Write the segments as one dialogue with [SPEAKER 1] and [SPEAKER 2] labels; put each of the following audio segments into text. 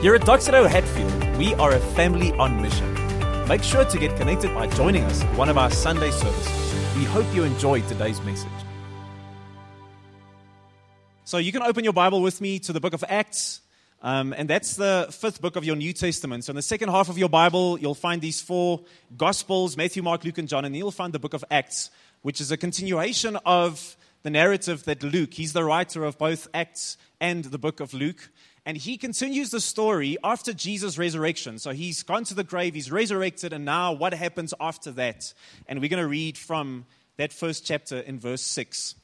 [SPEAKER 1] Here at Doxa Deo Hatfield, we are a family on mission. Make sure to get connected by joining us at one of our Sunday services. We hope you enjoyed today's message. So you can open your Bible with me to the book of Acts. Um, and that's the fifth book of your New Testament. So in the second half of your Bible, you'll find these four Gospels Matthew, Mark, Luke, and John. And you'll find the book of Acts, which is a continuation of the narrative that Luke, he's the writer of both Acts and the book of Luke. And he continues the story after Jesus' resurrection. So he's gone to the grave, he's resurrected, and now what happens after that? And we're going to read from that first chapter in verse 6.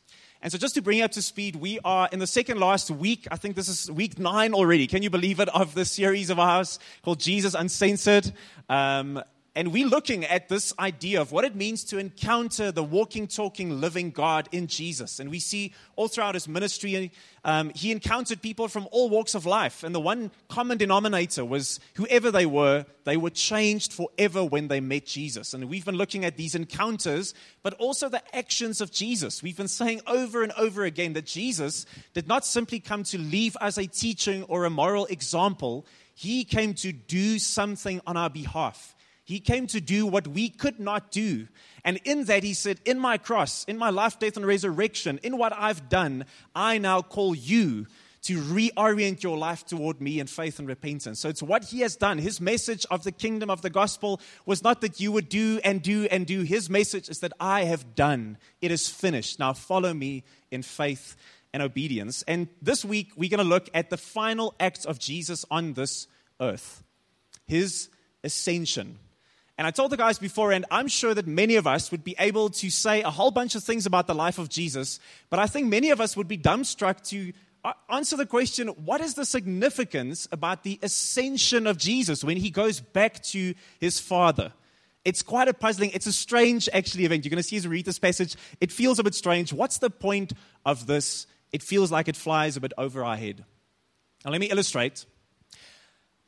[SPEAKER 1] And so, just to bring you up to speed, we are in the second last week. I think this is week nine already. Can you believe it? Of the series of ours called Jesus Uncensored. Um, and we're looking at this idea of what it means to encounter the walking, talking, living God in Jesus. And we see all throughout his ministry, um, he encountered people from all walks of life. And the one common denominator was whoever they were, they were changed forever when they met Jesus. And we've been looking at these encounters, but also the actions of Jesus. We've been saying over and over again that Jesus did not simply come to leave us a teaching or a moral example, he came to do something on our behalf. He came to do what we could not do. And in that, he said, In my cross, in my life, death, and resurrection, in what I've done, I now call you to reorient your life toward me in faith and repentance. So it's what he has done. His message of the kingdom of the gospel was not that you would do and do and do. His message is that I have done. It is finished. Now follow me in faith and obedience. And this week, we're going to look at the final act of Jesus on this earth his ascension. And I told the guys beforehand, I'm sure that many of us would be able to say a whole bunch of things about the life of Jesus, but I think many of us would be dumbstruck to uh, answer the question what is the significance about the ascension of Jesus when he goes back to his Father? It's quite a puzzling, it's a strange actually event. You're going to see as we read this passage, it feels a bit strange. What's the point of this? It feels like it flies a bit over our head. Now, let me illustrate.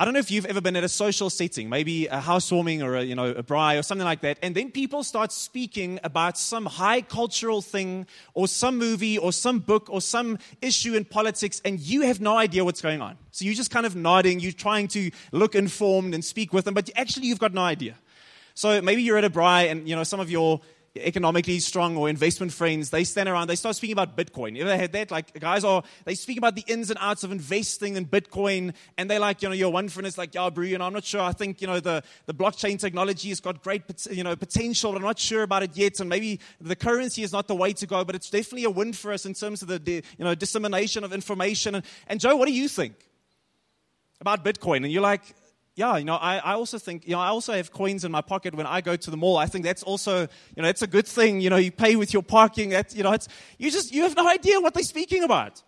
[SPEAKER 1] I don't know if you've ever been at a social setting, maybe a housewarming or a, you know, a braai or something like that, and then people start speaking about some high cultural thing or some movie or some book or some issue in politics, and you have no idea what's going on. So you're just kind of nodding, you're trying to look informed and speak with them, but actually you've got no idea. So maybe you're at a braai and, you know, some of your economically strong or investment friends, they stand around, they start speaking about Bitcoin. You ever had that? Like guys are, they speak about the ins and outs of investing in Bitcoin, and they like, you know, your one friend is like, yeah, bro, you know, I'm not sure. I think, you know, the, the blockchain technology has got great, you know, potential, but I'm not sure about it yet. And maybe the currency is not the way to go, but it's definitely a win for us in terms of the, you know, dissemination of information. And, and Joe, what do you think about Bitcoin? And you're like, yeah, you know, I, I also think, you know, I also have coins in my pocket when I go to the mall. I think that's also, you know, it's a good thing. You know, you pay with your parking. That's, you know, it's, you just, you have no idea what they're speaking about.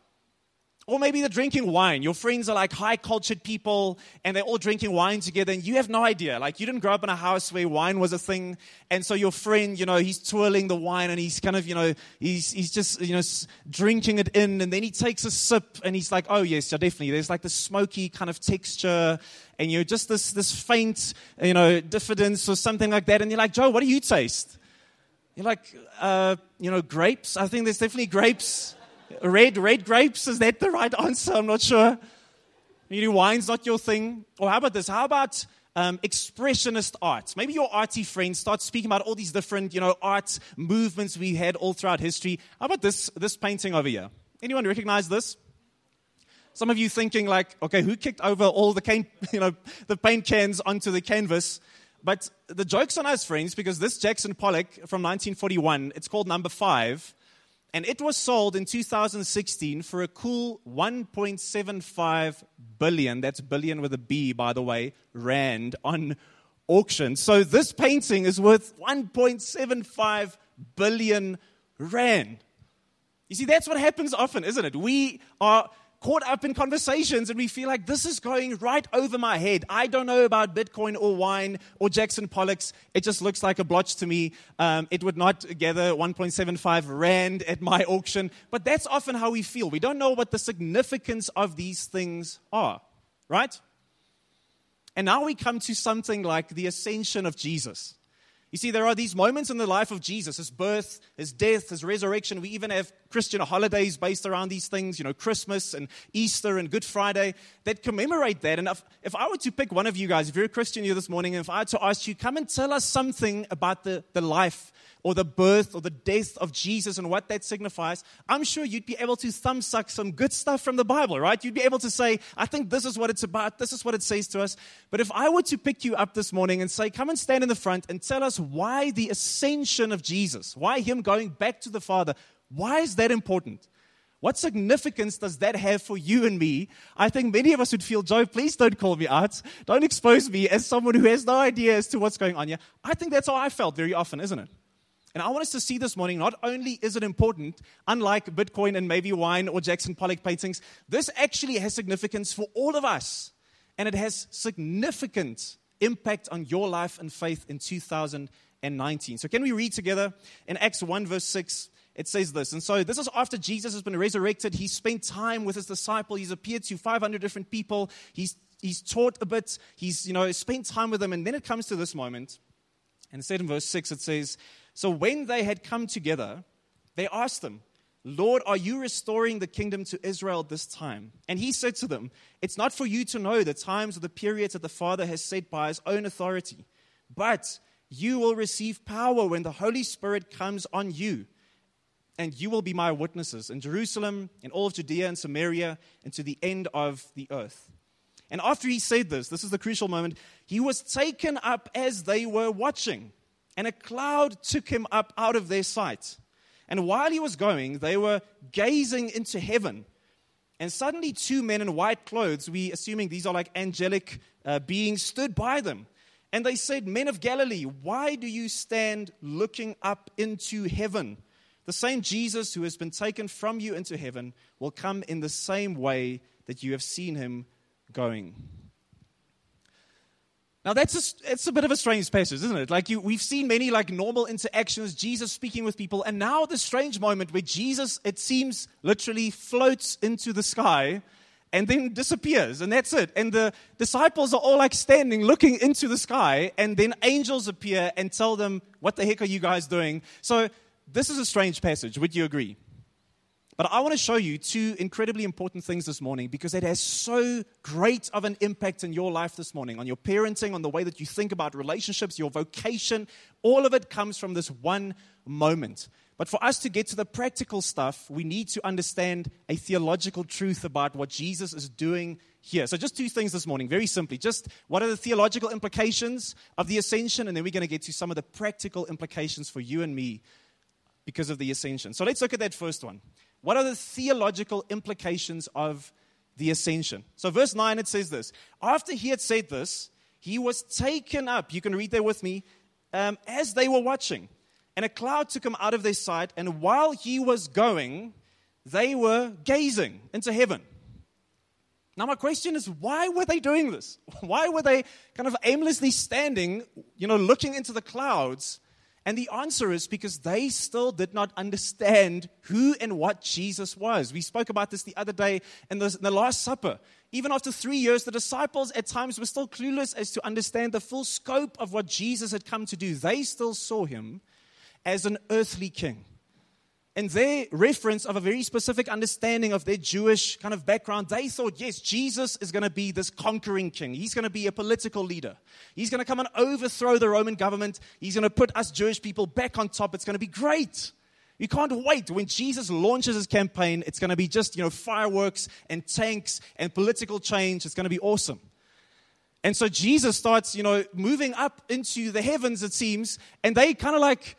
[SPEAKER 1] Or maybe they're drinking wine. Your friends are like high cultured people and they're all drinking wine together and you have no idea. Like you didn't grow up in a house where wine was a thing. And so your friend, you know, he's twirling the wine and he's kind of, you know, he's, he's just, you know, drinking it in and then he takes a sip and he's like, oh yes, yeah, definitely. There's like the smoky kind of texture and you're just this, this faint, you know, diffidence or something like that. And you're like, Joe, what do you taste? You're like, uh, you know, grapes. I think there's definitely grapes. Red, red grapes, is that the right answer? I'm not sure. Maybe wine's not your thing. Or how about this? How about um, expressionist art? Maybe your arty friends start speaking about all these different, you know, art movements we had all throughout history. How about this, this painting over here? Anyone recognize this? Some of you thinking like, okay, who kicked over all the cane, you know, the paint cans onto the canvas? But the joke's on us, friends, because this Jackson Pollock from 1941, it's called Number Five. And it was sold in 2016 for a cool 1.75 billion, that's billion with a B, by the way, rand on auction. So this painting is worth 1.75 billion rand. You see, that's what happens often, isn't it? We are caught up in conversations and we feel like this is going right over my head. I don't know about Bitcoin or wine or Jackson Pollock's. It just looks like a blotch to me. Um, it would not gather 1.75 Rand at my auction. But that's often how we feel. We don't know what the significance of these things are, right? And now we come to something like the ascension of Jesus. You see, there are these moments in the life of Jesus his birth, his death, his resurrection. We even have Christian holidays based around these things, you know, Christmas and Easter and Good Friday that commemorate that. And if, if I were to pick one of you guys, if you're a Christian here this morning, and if I had to ask you, come and tell us something about the, the life or the birth or the death of Jesus and what that signifies, I'm sure you'd be able to thumbsuck some good stuff from the Bible, right? You'd be able to say, I think this is what it's about, this is what it says to us. But if I were to pick you up this morning and say, come and stand in the front and tell us why the ascension of Jesus, why him going back to the Father, why is that important? What significance does that have for you and me? I think many of us would feel, Joe, please don't call me out. Don't expose me as someone who has no idea as to what's going on here. I think that's how I felt very often, isn't it? And I want us to see this morning not only is it important, unlike Bitcoin and maybe wine or Jackson Pollock paintings, this actually has significance for all of us. And it has significant impact on your life and faith in 2019. So, can we read together in Acts 1, verse 6? It says this. And so, this is after Jesus has been resurrected. He spent time with his disciple. He's appeared to 500 different people. He's, he's taught a bit. He's, you know, spent time with them. And then it comes to this moment. And it said in verse 6, it says, so when they had come together, they asked him, Lord, are you restoring the kingdom to Israel this time? And he said to them, It's not for you to know the times or the periods that the Father has set by his own authority, but you will receive power when the Holy Spirit comes on you. And you will be my witnesses in Jerusalem, in all of Judea and Samaria, and to the end of the earth. And after he said this, this is the crucial moment, he was taken up as they were watching and a cloud took him up out of their sight. And while he was going, they were gazing into heaven. And suddenly, two men in white clothes, we assuming these are like angelic uh, beings, stood by them. And they said, Men of Galilee, why do you stand looking up into heaven? The same Jesus who has been taken from you into heaven will come in the same way that you have seen him going. Now that's a, it's a bit of a strange passage, isn't it? Like you, we've seen many like normal interactions, Jesus speaking with people, and now the strange moment where Jesus, it seems, literally floats into the sky and then disappears, and that's it. And the disciples are all like standing, looking into the sky, and then angels appear and tell them, "What the heck are you guys doing?" So this is a strange passage. Would you agree? But I want to show you two incredibly important things this morning because it has so great of an impact in your life this morning, on your parenting, on the way that you think about relationships, your vocation. All of it comes from this one moment. But for us to get to the practical stuff, we need to understand a theological truth about what Jesus is doing here. So, just two things this morning, very simply. Just what are the theological implications of the ascension, and then we're going to get to some of the practical implications for you and me because of the ascension. So, let's look at that first one. What are the theological implications of the ascension? So, verse 9, it says this After he had said this, he was taken up. You can read there with me. Um, as they were watching, and a cloud took him out of their sight, and while he was going, they were gazing into heaven. Now, my question is, why were they doing this? Why were they kind of aimlessly standing, you know, looking into the clouds and the answer is because they still did not understand who and what Jesus was. We spoke about this the other day in the, in the, Last Supper. Even after three years, the disciples at times were still clueless as to understand the full scope of what Jesus had come to do. They still saw him as an earthly king in their reference of a very specific understanding of their Jewish kind of background, they thought, yes, Jesus is going to be this conquering king. He's going to be a political leader. He's going to come and overthrow the Roman government. He's going to put us Jewish people back on top. It's going to be great. You can't wait. When Jesus launches his campaign, it's going to be just, you know, fireworks and tanks and political change. It's going to be awesome. And so Jesus starts, you know, moving up into the heavens, it seems, and they kind of like,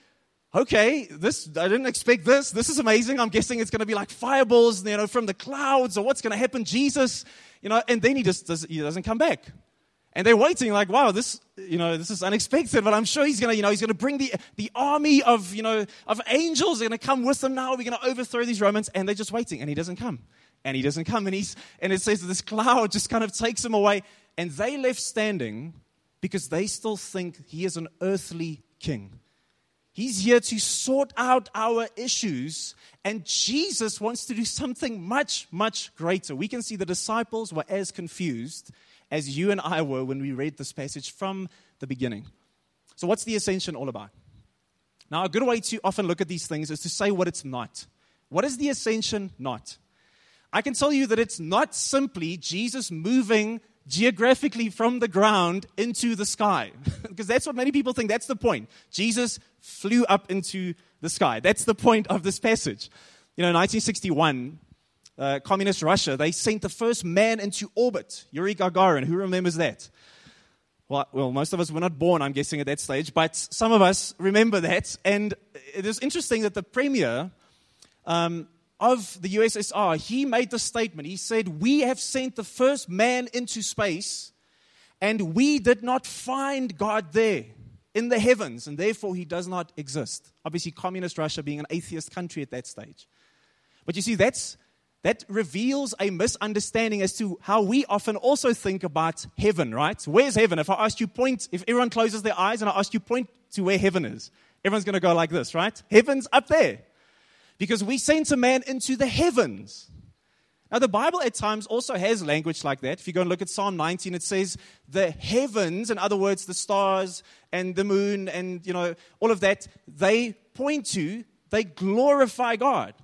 [SPEAKER 1] okay, this I didn't expect this. This is amazing. I'm guessing it's going to be like fireballs, you know, from the clouds, or what's going to happen, Jesus, you know. And then he just does, he doesn't come back, and they're waiting like, wow, this, you know, this is unexpected. But I'm sure he's going to, you know, he's going to bring the the army of, you know, of angels. They're going to come with them now. We're going to overthrow these Romans, and they're just waiting, and he doesn't come, and he doesn't come, and he's, and it says this cloud just kind of takes him away, and they left standing because they still think he is an earthly king. He's here to sort out our issues, and Jesus wants to do something much, much greater. We can see the disciples were as confused as you and I were when we read this passage from the beginning. So, what's the ascension all about? Now, a good way to often look at these things is to say what it's not. What is the ascension not? I can tell you that it's not simply Jesus moving geographically from the ground into the sky, because that's what many people think. That's the point. Jesus flew up into the sky. That's the point of this passage. You know, in 1961, uh, communist Russia, they sent the first man into orbit, Yuri Gagarin. Who remembers that? Well, well, most of us were not born, I'm guessing, at that stage, but some of us remember that. And it is interesting that the premier um, of the USSR, he made the statement. He said, We have sent the first man into space, and we did not find God there in the heavens, and therefore he does not exist. Obviously, communist Russia being an atheist country at that stage. But you see, that's, that reveals a misunderstanding as to how we often also think about heaven, right? Where's heaven? If I ask you point, if everyone closes their eyes and I ask you point to where heaven is, everyone's going to go like this, right? Heaven's up there because we sent a man into the heavens. Now, the Bible at times also has language like that. If you go and look at Psalm 19, it says the heavens, in other words, the stars and the moon and, you know, all of that, they point to, they glorify God.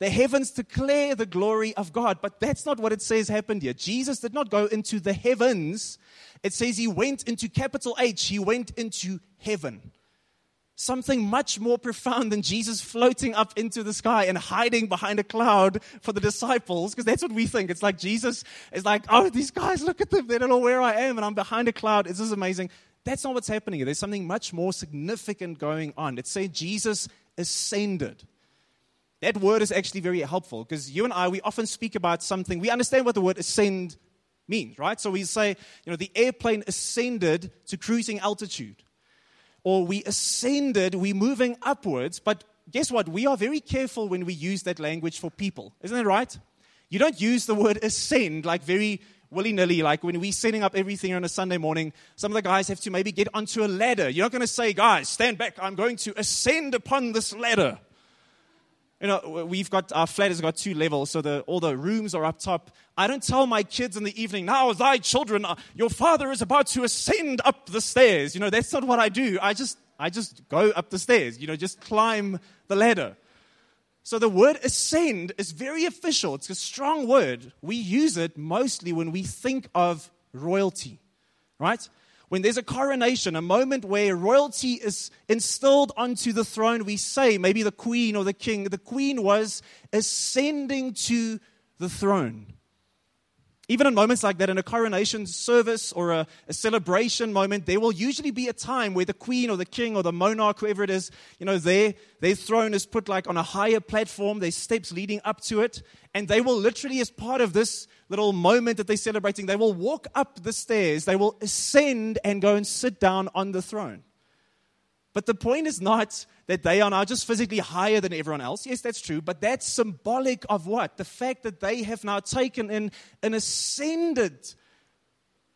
[SPEAKER 1] The heavens declare the glory of God. But that's not what it says happened here. Jesus did not go into the heavens. It says he went into capital H, he went into heaven something much more profound than Jesus floating up into the sky and hiding behind a cloud for the disciples, because that's what we think. It's like Jesus is like, oh, these guys, look at them. They don't know where I am, and I'm behind a cloud. This is amazing. That's not what's happening here. There's something much more significant going on. It's saying Jesus ascended. That word is actually very helpful because you and I, we often speak about something. We understand what the word ascend means, right? So we say, you know, the airplane ascended to cruising altitude or we ascended, we're moving upwards. But guess what? We are very careful when we use that language for people. Isn't that right? You don't use the word ascend like very willy nilly, like when we're setting up everything on a Sunday morning. Some of the guys have to maybe get onto a ladder. You're not going to say, guys, stand back. I'm going to ascend upon this ladder. You know, we've got our flat has got two levels, so the, all the rooms are up top. I don't tell my kids in the evening, now thy children, uh, your father is about to ascend up the stairs. You know, that's not what I do. I just, I just go up the stairs, you know, just climb the ladder. So the word ascend is very official. It's a strong word. We use it mostly when we think of royalty, right? When there's a coronation, a moment where royalty is instilled onto the throne, we say, maybe the queen or the king, the queen was ascending to the throne. Even in moments like that, in a coronation service or a, a, celebration moment, there will usually be a time where the queen or the king or the monarch, whoever it is, you know, their, their throne is put like on a higher platform. There's steps leading up to it. And they will literally, as part of this little moment that they're celebrating, they will walk up the stairs, they will ascend and go and sit down on the throne. But the point is not that they are now just physically higher than everyone else. Yes, that's true, but that's symbolic of what? The fact that they have now taken in an ascended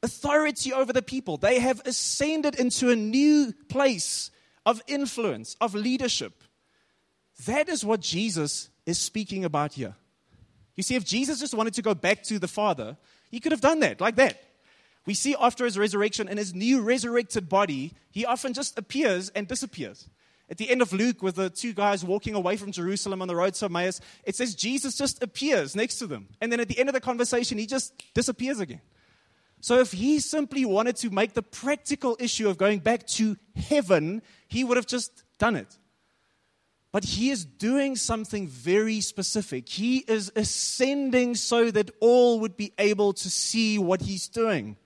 [SPEAKER 1] authority over the people. They have ascended into a new place of influence, of leadership. That is what Jesus is speaking about here. You see, if Jesus just wanted to go back to the Father, he could have done that, like that. We see after his resurrection in his new resurrected body, he often just appears and disappears. At the end of Luke, with the two guys walking away from Jerusalem on the road to Emmaus, it says Jesus just appears next to them. And then at the end of the conversation, he just disappears again. So if he simply wanted to make the practical issue of going back to heaven, he would have just done it. But he is doing something very specific. He is ascending so that all would be able to see what he's doing.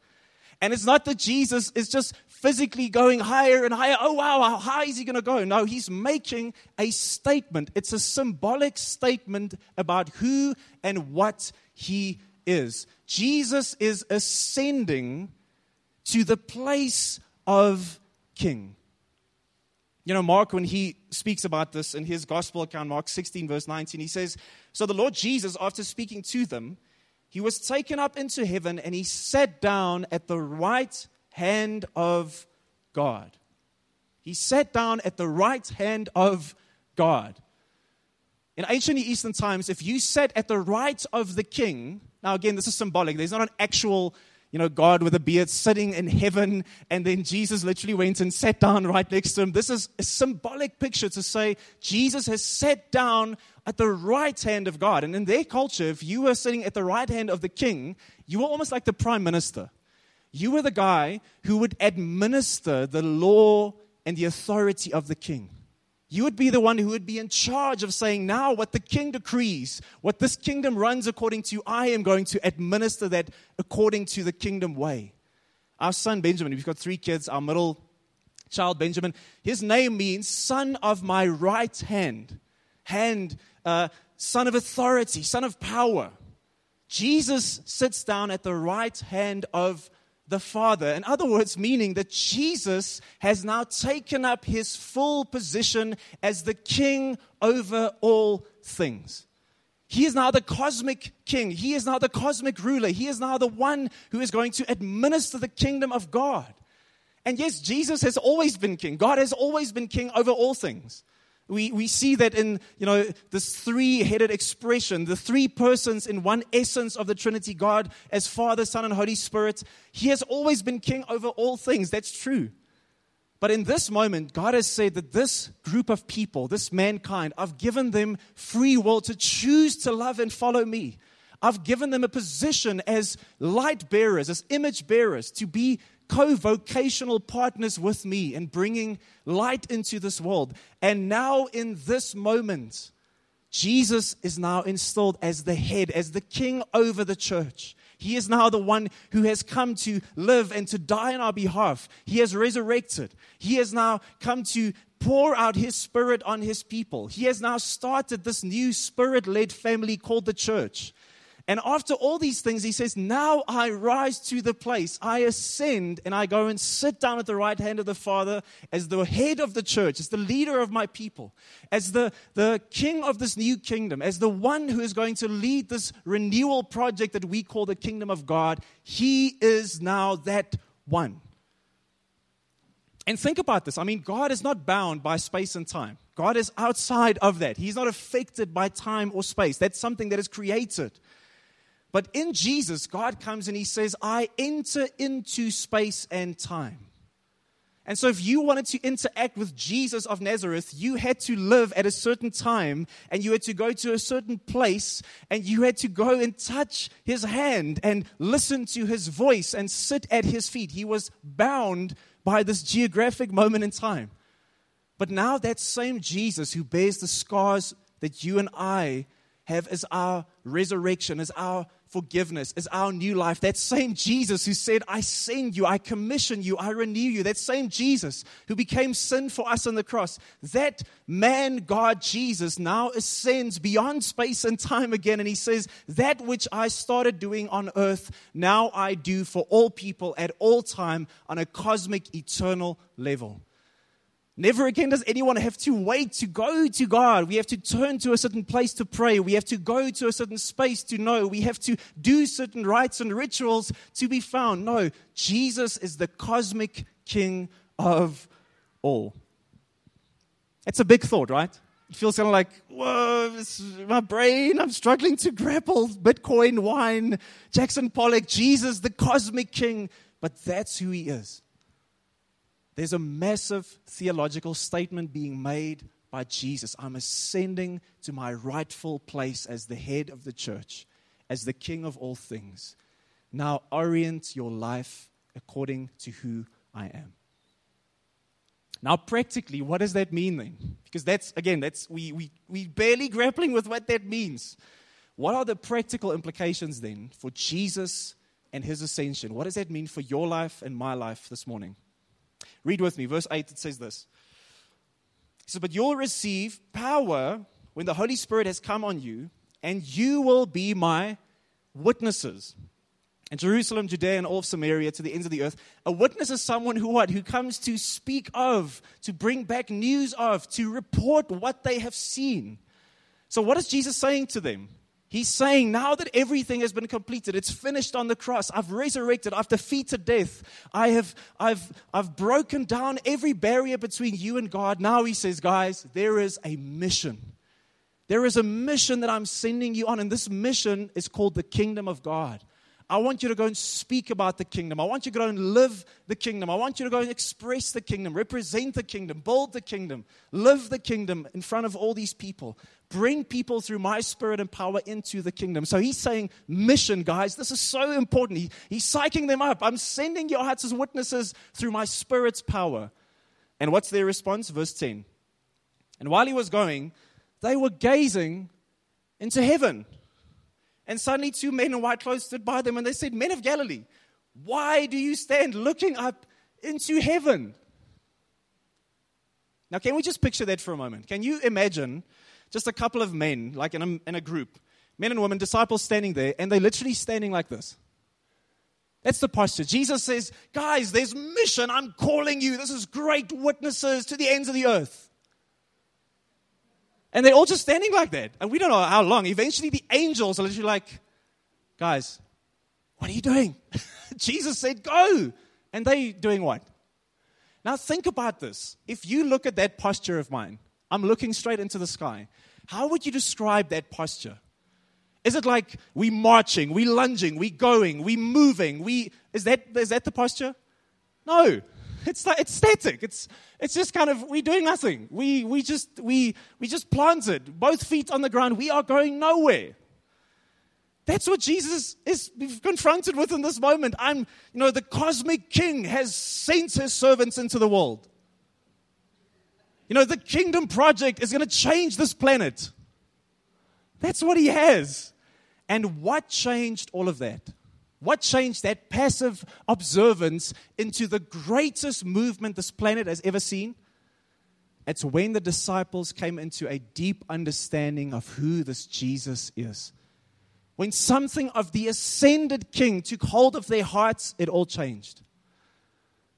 [SPEAKER 1] And it's not that Jesus is just physically going higher and higher. Oh, wow, how high is he going to go? No, he's making a statement. It's a symbolic statement about who and what he is. Jesus is ascending to the place of king. You know, Mark, when he speaks about this in his gospel account, Mark 16, verse 19, he says, So the Lord Jesus, after speaking to them, he was taken up into heaven and he sat down at the right hand of God. He sat down at the right hand of God. In ancient Eastern times, if you sat at the right of the king, now again, this is symbolic, there's not an actual you know, God with a beard sitting in heaven, and then Jesus literally went and sat down right next to him. This is a symbolic picture to say Jesus has sat down at the right hand of God. And in their culture, if you were sitting at the right hand of the king, you were almost like the prime minister. You were the guy who would administer the law and the authority of the king. You would be the one who would be in charge of saying, now what the king decrees, what this kingdom runs according to, I am going to administer that according to the kingdom way. Our son Benjamin, we've got three kids, our middle child Benjamin, his name means son of my right hand. Hand, uh, son of authority, son of power. Jesus sits down at the right hand of the Father. In other words, meaning that Jesus has now taken up his full position as the king over all things. He is now the cosmic king. He is now the cosmic ruler. He is now the one who is going to administer the kingdom of God. And yes, Jesus has always been king. God has always been king over all things. We, we see that in you know this three-headed expression, the three persons in one essence of the Trinity, God as Father, Son, and Holy Spirit. He has always been king over all things. That's true. But in this moment, God has said that this group of people, this mankind, I've given them free will to choose to love and follow me. I've given them a position as light bearers, as image bearers, to be co vocational partners with me in bringing light into this world. And now, in this moment, Jesus is now installed as the head, as the king over the church. He is now the one who has come to live and to die on our behalf. He has resurrected. He has now come to pour out his spirit on his people. He has now started this new spirit led family called the church. And after all these things, he says, Now I rise to the place, I ascend, and I go and sit down at the right hand of the Father as the head of the church, as the leader of my people, as the, the king of this new kingdom, as the one who is going to lead this renewal project that we call the kingdom of God. He is now that one. And think about this. I mean, God is not bound by space and time. God is outside of that. He's not affected by time or space. That's something that is created. But in Jesus, God comes and He says, I enter into space and time. And so, if you wanted to interact with Jesus of Nazareth, you had to live at a certain time and you had to go to a certain place and you had to go and touch his hand and listen to his voice and sit at his feet. He was bound by this geographic moment in time. But now, that same Jesus who bears the scars that you and I have as our resurrection, as our forgiveness, is our new life. That same Jesus who said, I send you, I commission you, I renew you. That same Jesus who became sin for us on the cross. That man, God Jesus, now ascends beyond space and time again. And he says, That which I started doing on earth, now I do for all people at all time on a cosmic, eternal level. Never again does anyone have to wait to go to God. We have to turn to a certain place to pray. We have to go to a certain space to know. We have to do certain rites and rituals to be found. No, Jesus is the cosmic king of all. It's a big thought, right? It feels kind of like, whoa, my brain, I'm struggling to grapple. Bitcoin, wine, Jackson Pollock, Jesus, the cosmic king. But that's who he is. There's a massive theological statement being made by Jesus. I'm ascending to my rightful place as the head of the church, as the king of all things. Now orient your life according to who I am. Now, practically, what does that mean then? Because that's, again, that's, we, we, we barely grappling with what that means. What are the practical implications then for Jesus and his ascension? What does that mean for your life and my life this morning? Read with me, verse 8, it says this. He says, But you'll receive power when the Holy Spirit has come on you, and you will be my witnesses. In Jerusalem, Judea, and all of Samaria to the ends of the earth. A witness is someone who what? Who comes to speak of, to bring back news of, to report what they have seen. So, what is Jesus saying to them? He's saying, now that everything has been completed, it's finished on the cross. I've resurrected. I've defeated death. I have, I've, I've broken down every barrier between you and God. Now he says, guys, there is a mission. There is a mission that I'm sending you on, and this mission is called the kingdom of God. I want you to go and speak about the kingdom. I want you to go and live the kingdom. I want you to go and express the kingdom, represent the kingdom, build the kingdom, live the kingdom in front of all these people. Bring people through my spirit and power into the kingdom. So he's saying, mission, guys. This is so important. He, he's psyching them up. I'm sending your hearts as witnesses through my spirit's power. And what's their response? Verse 10. And while he was going, they were gazing into heaven. And suddenly, two men in white clothes stood by them and they said, Men of Galilee, why do you stand looking up into heaven? Now, can we just picture that for a moment? Can you imagine just a couple of men, like in a, in a group, men and women, disciples standing there, and they're literally standing like this? That's the posture. Jesus says, Guys, there's mission. I'm calling you. This is great witnesses to the ends of the earth. And they're all just standing like that. And we don't know how long. Eventually, the angels are literally like, guys, what are you doing? Jesus said, go. And they doing what? Now, think about this. If you look at that posture of mine, I'm looking straight into the sky. How would you describe that posture? Is it like we marching, we lunging, we going, we moving? We is that is that the posture? No. It's like, it's static. It's, it's just kind of, we're doing nothing. We, we, just, we, we just planted, both feet on the ground. We are going nowhere. That's what Jesus is confronted with in this moment. I'm, you know, the cosmic king has sent his servants into the world. You know, the kingdom project is going to change this planet. That's what he has. And what changed all of that? What changed that passive observance into the greatest movement this planet has ever seen? It's when the disciples came into a deep understanding of who this Jesus is. When something of the ascended king took hold of their hearts, it all changed.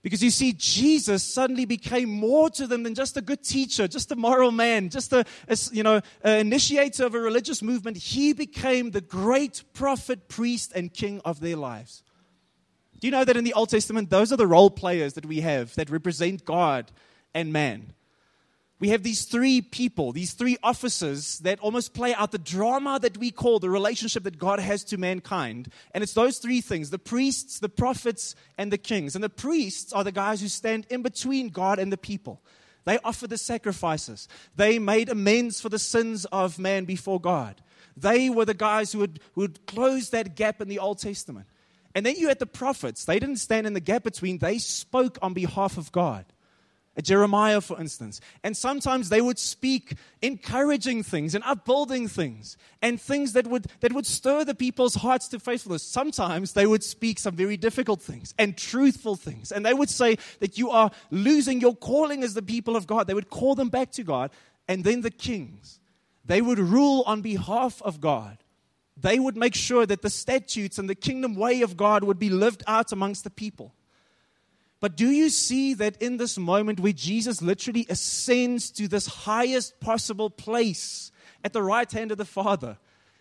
[SPEAKER 1] Because you see, Jesus suddenly became more to them than just a good teacher, just a moral man, just a, a you know, an initiator of a religious movement. He became the great prophet, priest, and king of their lives. Do you know that in the Old Testament, those are the role players that we have that represent God and man? We have these three people, these three officers that almost play out the drama that we call the relationship that God has to mankind. And it's those three things the priests, the prophets, and the kings. And the priests are the guys who stand in between God and the people. They offer the sacrifices, they made amends for the sins of man before God. They were the guys who would, who would close that gap in the Old Testament. And then you had the prophets. They didn't stand in the gap between, they spoke on behalf of God. Jeremiah, for instance. And sometimes they would speak encouraging things and upbuilding things and things that would, that would stir the people's hearts to faithfulness. Sometimes they would speak some very difficult things and truthful things. And they would say that you are losing your calling as the people of God. They would call them back to God. And then the kings, they would rule on behalf of God. They would make sure that the statutes and the kingdom way of God would be lived out amongst the people. But do you see that in this moment where Jesus literally ascends to this highest possible place at the right hand of the Father?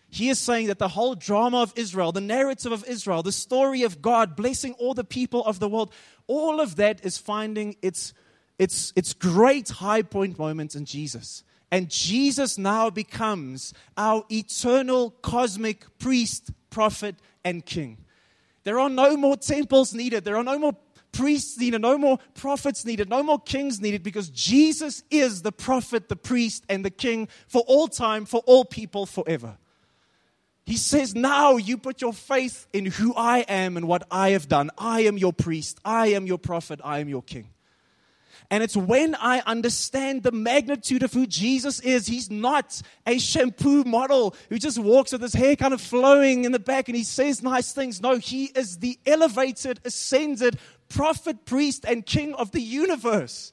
[SPEAKER 1] He is saying that the whole drama of Israel, the narrative of Israel, the story of God blessing all the people of the world, all of that is finding its, its, its great high point moments in Jesus. And Jesus now becomes our eternal cosmic priest, prophet, and king. There are no more temples needed. There are no more priests needed, no more prophets needed, no more kings needed, because Jesus is the prophet, the priest, and the king for all time, for all people, forever. He says, Now you put your faith in who I am and what I have done. I am your priest, I am your prophet, I am your king. And it's when I understand the magnitude of who Jesus is. He's not a shampoo model who just walks with his hair kind of flowing in the back and he says nice things. No, he is the elevated, ascended prophet, priest, and king of the universe.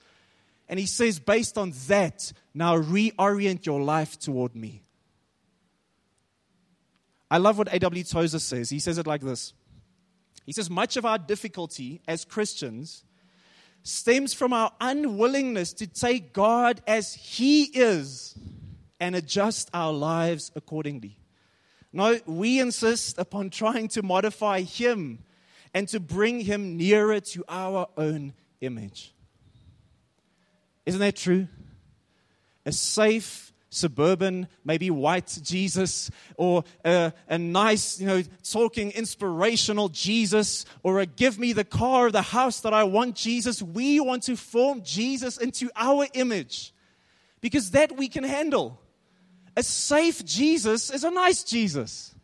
[SPEAKER 1] And he says, based on that, now reorient your life toward me. I love what A.W. Tozer says. He says it like this He says, Much of our difficulty as Christians stems from our unwillingness to take God as He is and adjust our lives accordingly. No, we insist upon trying to modify Him and to bring him nearer to our own image. Isn't that true? A safe, suburban, maybe white Jesus, or a, a, nice, you know, talking inspirational Jesus, or a give me the car the house that I want Jesus. We want to form Jesus into our image because that we can handle. A safe Jesus is a nice Jesus.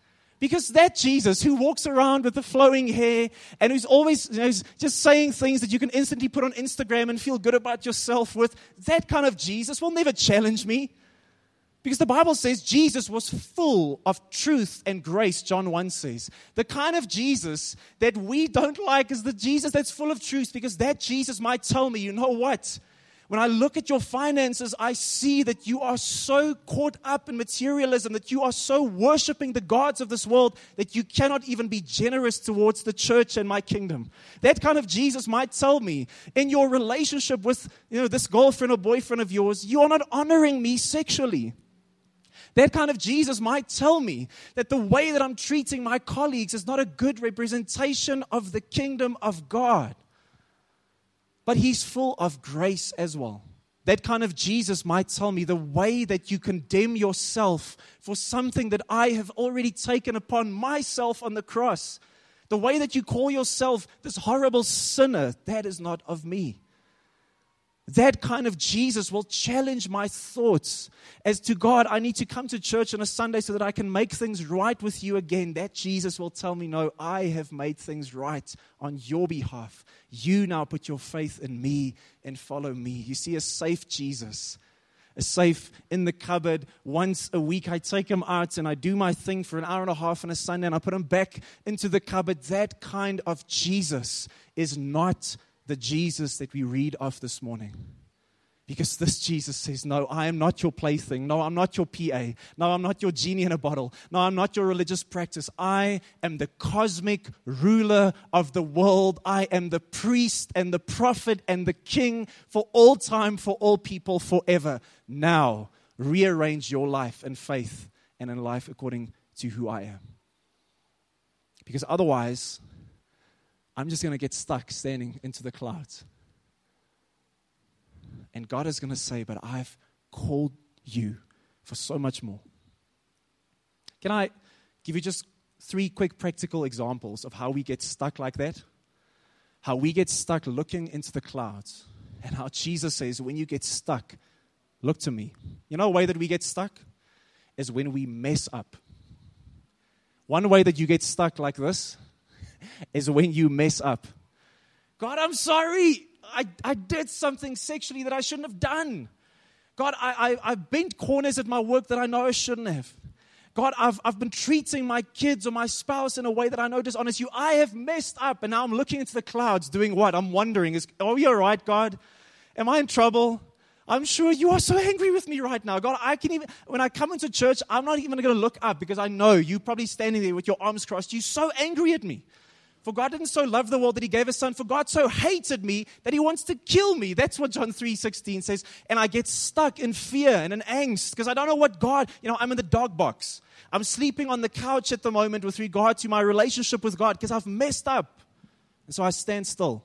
[SPEAKER 1] Because that Jesus who walks around with the flowing hair and who's always you know, just saying things that you can instantly put on Instagram and feel good about yourself with, that kind of Jesus will never challenge me. Because the Bible says Jesus was full of truth and grace, John 1 says. The kind of Jesus that we don't like is the Jesus that's full of truth, because that Jesus might tell me, you know what? When I look at your finances, I see that you are so caught up in materialism, that you are so worshiping the gods of this world that you cannot even be generous towards the church and my kingdom. That kind of Jesus might tell me in your relationship with you know, this girlfriend or boyfriend of yours, you are not honoring me sexually. That kind of Jesus might tell me that the way that I'm treating my colleagues is not a good representation of the kingdom of God but he's full of grace as well. That kind of Jesus might tell me the way that you condemn yourself for something that I have already taken upon myself on the cross, the way that you call yourself this horrible sinner, that is not of me. That kind of Jesus will challenge my thoughts as to God, I need to come to church on a Sunday so that I can make things right with you again. That Jesus will tell me, No, I have made things right on your behalf. You now put your faith in me and follow me. You see, a safe Jesus, a safe in the cupboard. Once a week, I take him out and I do my thing for an hour and a half on a Sunday and I put him back into the cupboard. That kind of Jesus is not the Jesus that we read of this morning. Because this Jesus says, No, I am not your plaything. No, I'm not your PA. No, I'm not your genie in a bottle. No, I'm not your religious practice. I am the cosmic ruler of the world. I am the priest and the prophet and the king for all time, for all people, forever. Now, rearrange your life and faith and in life according to who I am. Because otherwise, I'm just going to get stuck standing into the clouds. And God is going to say, But I've called you for so much more. Can I give you just three quick practical examples of how we get stuck like that? How we get stuck looking into the clouds, and how Jesus says, When you get stuck, look to me. You know, a way that we get stuck is when we mess up. One way that you get stuck like this is when you mess up. God, I'm sorry. I, I did something sexually that I shouldn't have done. God, I, I, I've bent corners at my work that I know I shouldn't have. God, I've, I've been treating my kids or my spouse in a way that I know dishonors you. I have messed up. And now I'm looking into the clouds doing what? I'm wondering, is, are you all right, God? Am I in trouble? I'm sure you are so angry with me right now. God, I can even, when I come into church, I'm not even going to look up because I know you probably standing there with your arms crossed. You're so angry at me. For God didn't so love the world that he gave his son. For God so hated me that he wants to kill me. That's what John 3:16 says. And I get stuck in fear and in angst because I don't know what God, you know, I'm in the dog box. I'm sleeping on the couch at the moment with regard to my relationship with God because I've messed up. And so I stand still.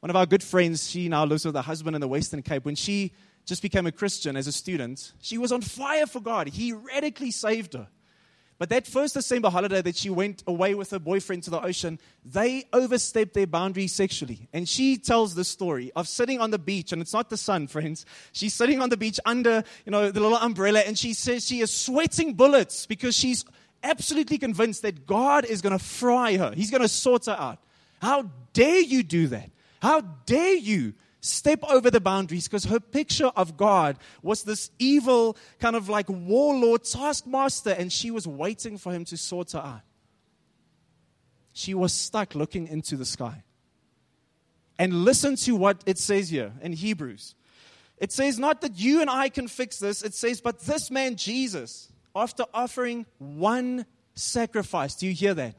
[SPEAKER 1] One of our good friends, she now lives with her husband in the Western Cape. When she just became a Christian as a student, she was on fire for God. He radically saved her. But that first December holiday that she went away with her boyfriend to the ocean, they overstepped their boundaries sexually. And she tells the story of sitting on the beach, and it's not the sun, friends. She's sitting on the beach under, you know, the little umbrella, and she says she is sweating bullets because she's absolutely convinced that God is going to fry her. He's going to sort her out. How dare you do that? How dare you step over the boundaries because her picture of God was this evil, kind of like warlord, taskmaster, and she was waiting for him to sort her out. She was stuck looking into the sky. And listen to what it says here in Hebrews. It says, not that you and I can fix this, it says, but this man, Jesus, after offering one sacrifice, do you hear that?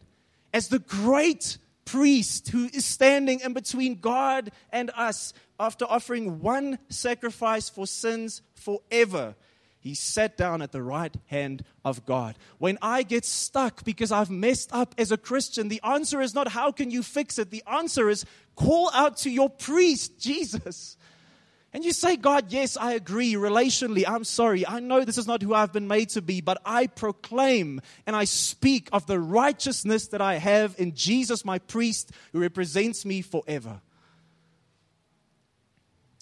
[SPEAKER 1] As the great priest who is standing in between God and us after offering one sacrifice for sins forever. He sat down at the right hand of God. When I get stuck because I've messed up as a Christian, the answer is not how can you fix it? The answer is call out to your priest, Jesus. And you say, God, yes, I agree. Relationally, I'm sorry. I know this is not who I've been made to be, but I proclaim and I speak of the righteousness that I have in Jesus, my priest, who represents me forever.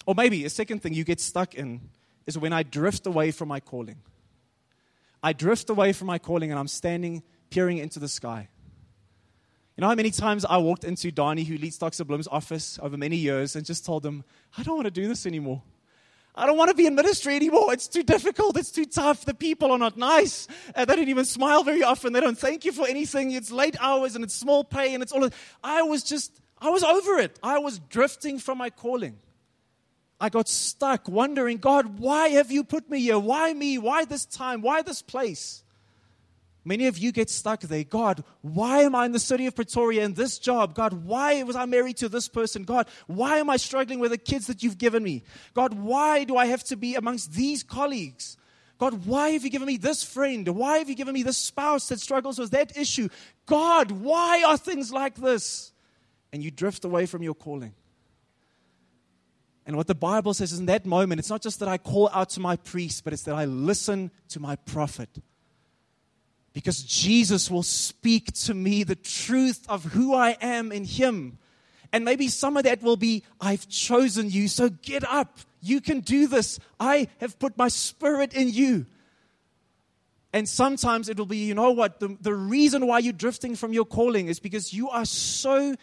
[SPEAKER 1] Or maybe a second thing you get stuck in is when I drift away from my calling. I drift away from my calling and I'm standing peering into the sky. You know how many times I walked into Donnie, who leads Dr. Bloom's office over many years, and just told him, I don't want to do this anymore. I don't want to be in ministry anymore. It's too difficult. It's too tough. The people are not nice. Uh, they don't even smile very often. They don't thank you for anything. It's late hours and it's small pay and it's all. I was just, I was over it. I was drifting from my calling. I got stuck wondering, God, why have you put me here? Why me? Why this time? Why this place? Many of you get stuck there. God, why am I in the city of Pretoria in this job? God, why was I married to this person? God, why am I struggling with the kids that you've given me? God, why do I have to be amongst these colleagues? God, why have you given me this friend? Why have you given me this spouse that struggles with that issue? God, why are things like this? And you drift away from your calling. And what the Bible says is in that moment, it's not just that I call out to my priest, but it's that I listen to my prophet because Jesus will speak to me the truth of who I am in Him. And maybe some of that will be, I've chosen you, so get up. You can do this. I have put my spirit in you. And sometimes it will be, you know what, the, the reason why you're drifting from your calling is because you are so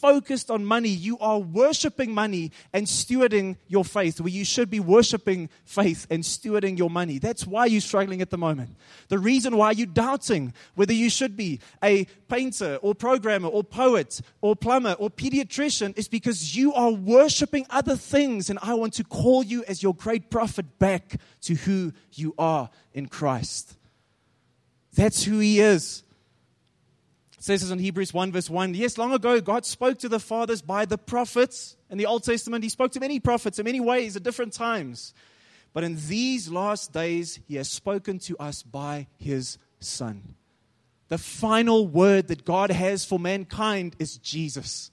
[SPEAKER 1] focused on money. You are worshiping money and stewarding your faith, where you should be worshiping faith and stewarding your money. That's why you're struggling at the moment. The reason why you're doubting whether you should be a painter or programmer or poet or plumber or pediatrician is because you are worshiping other things. And I want to call you as your great prophet back to who you are in Christ. That's who He is. It says this in Hebrews 1, verse 1. Yes, long ago, God spoke to the fathers by the prophets. In the Old Testament, He spoke to many prophets in many ways at different times. But in these last days, He has spoken to us by His Son. The final word that God has for mankind is Jesus.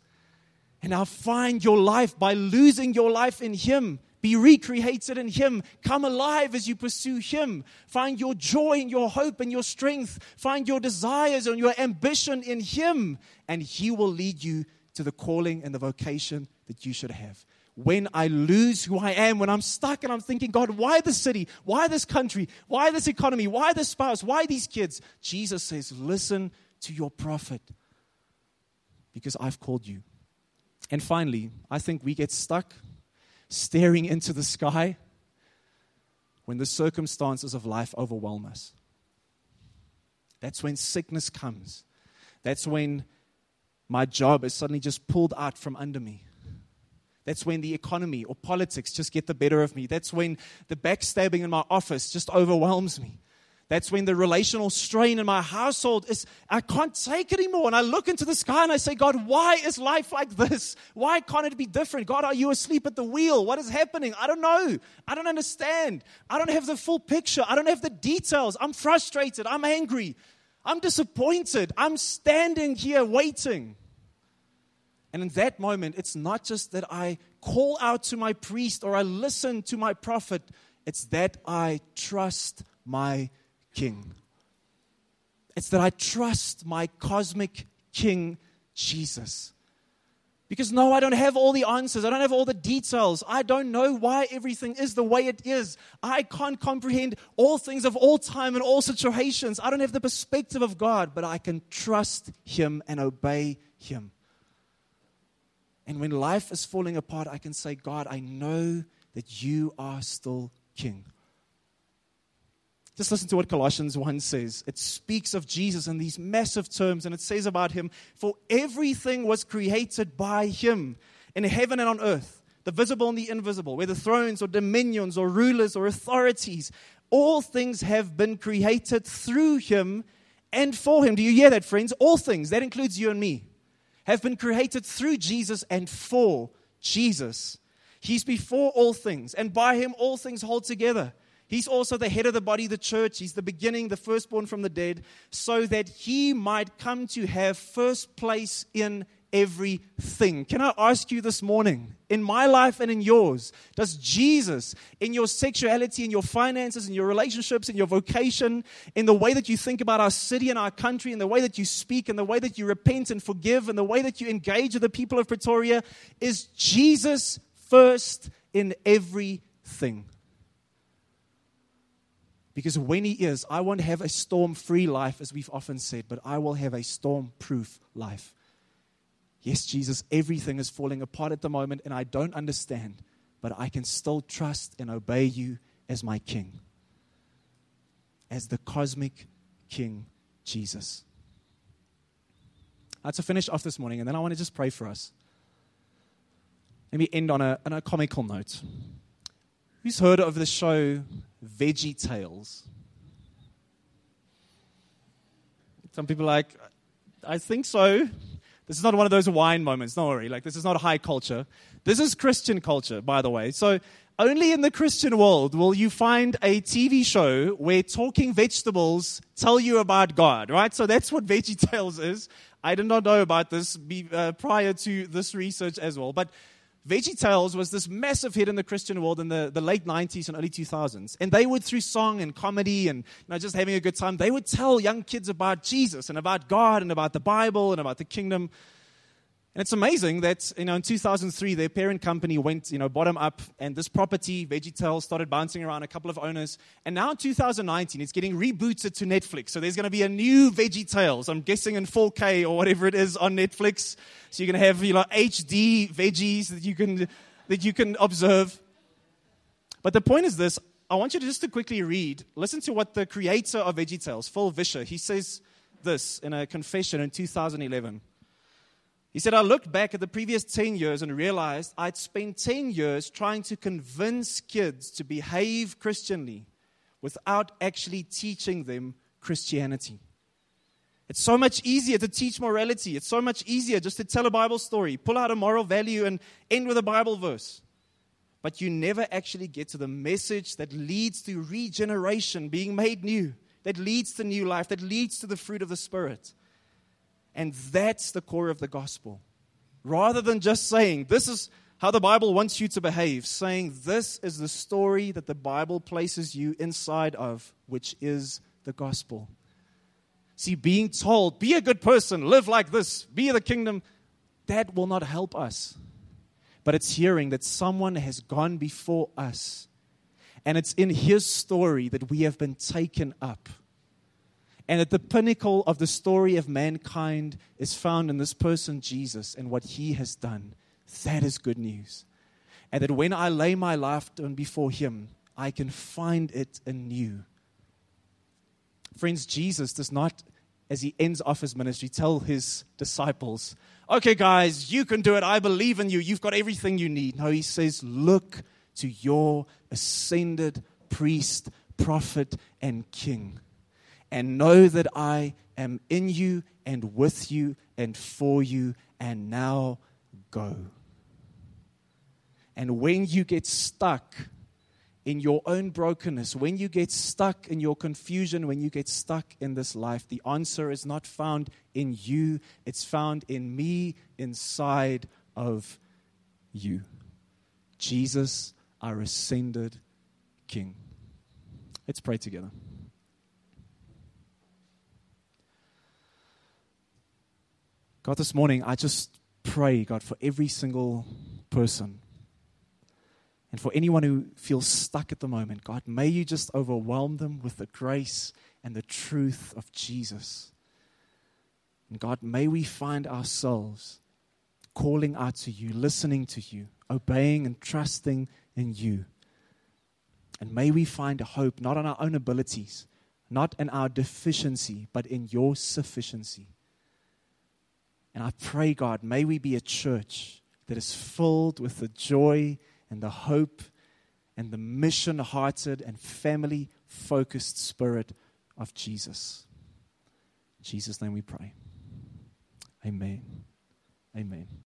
[SPEAKER 1] And now find your life by losing your life in Him be recreated in Him. Come alive as you pursue Him. Find your joy and your hope and your strength. Find your desires and your ambition in Him. And He will lead you to the calling and the vocation that you should have. When I lose who I am, when I'm stuck and I'm thinking, God, why this city? Why this country? Why this economy? Why this spouse? Why these kids? Jesus says, listen to your prophet because I've called you. And finally, I think we get stuck staring into the sky when the circumstances of life overwhelm us. That's when sickness comes. That's when my job is suddenly just pulled out from under me. That's when the economy or politics just get the better of me. That's when the backstabbing in my office just overwhelms me. That's when the relational strain in my household is, I can't take it anymore. And I look into the sky and I say, God, why is life like this? Why can't it be different? God, are you asleep at the wheel? What is happening? I don't know. I don't understand. I don't have the full picture. I don't have the details. I'm frustrated. I'm angry. I'm disappointed. I'm standing here waiting. And in that moment, it's not just that I call out to my priest or I listen to my prophet, it's that I trust my King. It's that I trust my cosmic King, Jesus. Because no, I don't have all the answers. I don't have all the details. I don't know why everything is the way it is. I can't comprehend all things of all time and all situations. I don't have the perspective of God, but I can trust Him and obey Him. And when life is falling apart, I can say, God, I know that you are still King. Just listen to what Colossians 1 says. It speaks of Jesus in these massive terms, and it says about him, For everything was created by him in heaven and on earth, the visible and the invisible, whether thrones or dominions or rulers or authorities. All things have been created through him and for him. Do you hear that, friends? All things, that includes you and me, have been created through Jesus and for Jesus. He's before all things, and by him all things hold together. He's also the head of the body, the church. He's the beginning, the firstborn from the dead, so that he might come to have first place in everything. Can I ask you this morning, in my life and in yours, does Jesus, in your sexuality, in your finances, in your relationships, in your vocation, in the way that you think about our city and our country, in the way that you speak, in the way that you repent and forgive, in the way that you engage with the people of Pretoria, is Jesus first in everything? Because when He is, I won't have a storm free life, as we've often said, but I will have a storm proof life. Yes, Jesus, everything is falling apart at the moment, and I don't understand, but I can still trust and obey you as my King, as the cosmic King, Jesus. I have to finish off this morning, and then I want to just pray for us. Let me end on a, on a comical note. Who's heard of the show Veggie Tales? Some people like, I think so. This is not one of those wine moments. Don't worry. Like, this is not high culture. This is Christian culture, by the way. So, only in the Christian world will you find a TV show where talking vegetables tell you about God, right? So that's what Veggie Tales is. I did not know about this uh, prior to this research as well. But Veggie Tales was this massive hit in the Christian world in the, the late 90s and early 2000s. And they would, through song and comedy and you know, just having a good time, they would tell young kids about Jesus and about God and about the Bible and about the kingdom. And it's amazing that, you know, in 2003, their parent company went, you know, bottom up, and this property, VeggieTales, started bouncing around a couple of owners. And now in 2019, it's getting rebooted to Netflix. So there's going to be a new VeggieTales, I'm guessing in 4K or whatever it is on Netflix. So you're going to have, you know, HD veggies that you can, that you can observe. But the point is this I want you to just to quickly read, listen to what the creator of VeggieTales, Phil Vischer, he says this in a confession in 2011. He said, I looked back at the previous 10 years and realized I'd spent 10 years trying to convince kids to behave Christianly without actually teaching them Christianity. It's so much easier to teach morality. It's so much easier just to tell a Bible story, pull out a moral value, and end with a Bible verse. But you never actually get to the message that leads to regeneration, being made new, that leads to new life, that leads to the fruit of the Spirit. And that's the core of the gospel. Rather than just saying, this is how the Bible wants you to behave, saying, this is the story that the Bible places you inside of, which is the gospel. See, being told, be a good person, live like this, be the kingdom, that will not help us. But it's hearing that someone has gone before us. And it's in his story that we have been taken up. And at the pinnacle of the story of mankind is found in this person, Jesus, and what he has done. That is good news. And that when I lay my life down before him, I can find it anew. Friends, Jesus does not, as he ends off his ministry, tell his disciples, okay, guys, you can do it. I believe in you. You've got everything you need. No, he says, look to your ascended priest, prophet, and king and know that I am in you and with you and for you, and now go. And when you get stuck in your own brokenness, when you get stuck in your confusion, when you get stuck in this life, the answer is not found in you, it's found in me inside of you. Jesus, our ascended King. Let's pray together. God, this morning, I just pray, God, for every single person. And for anyone who feels stuck at the moment, God, may you just overwhelm them with the grace and the truth of Jesus. And God, may we find ourselves calling out to you, listening to you, obeying and trusting in you. And may we find hope not on our own abilities, not in our deficiency, but in your sufficiency. And I pray, God, may we be a church that is filled with the joy and the hope and the mission hearted and family focused spirit of Jesus. In Jesus' name we pray. Amen. Amen.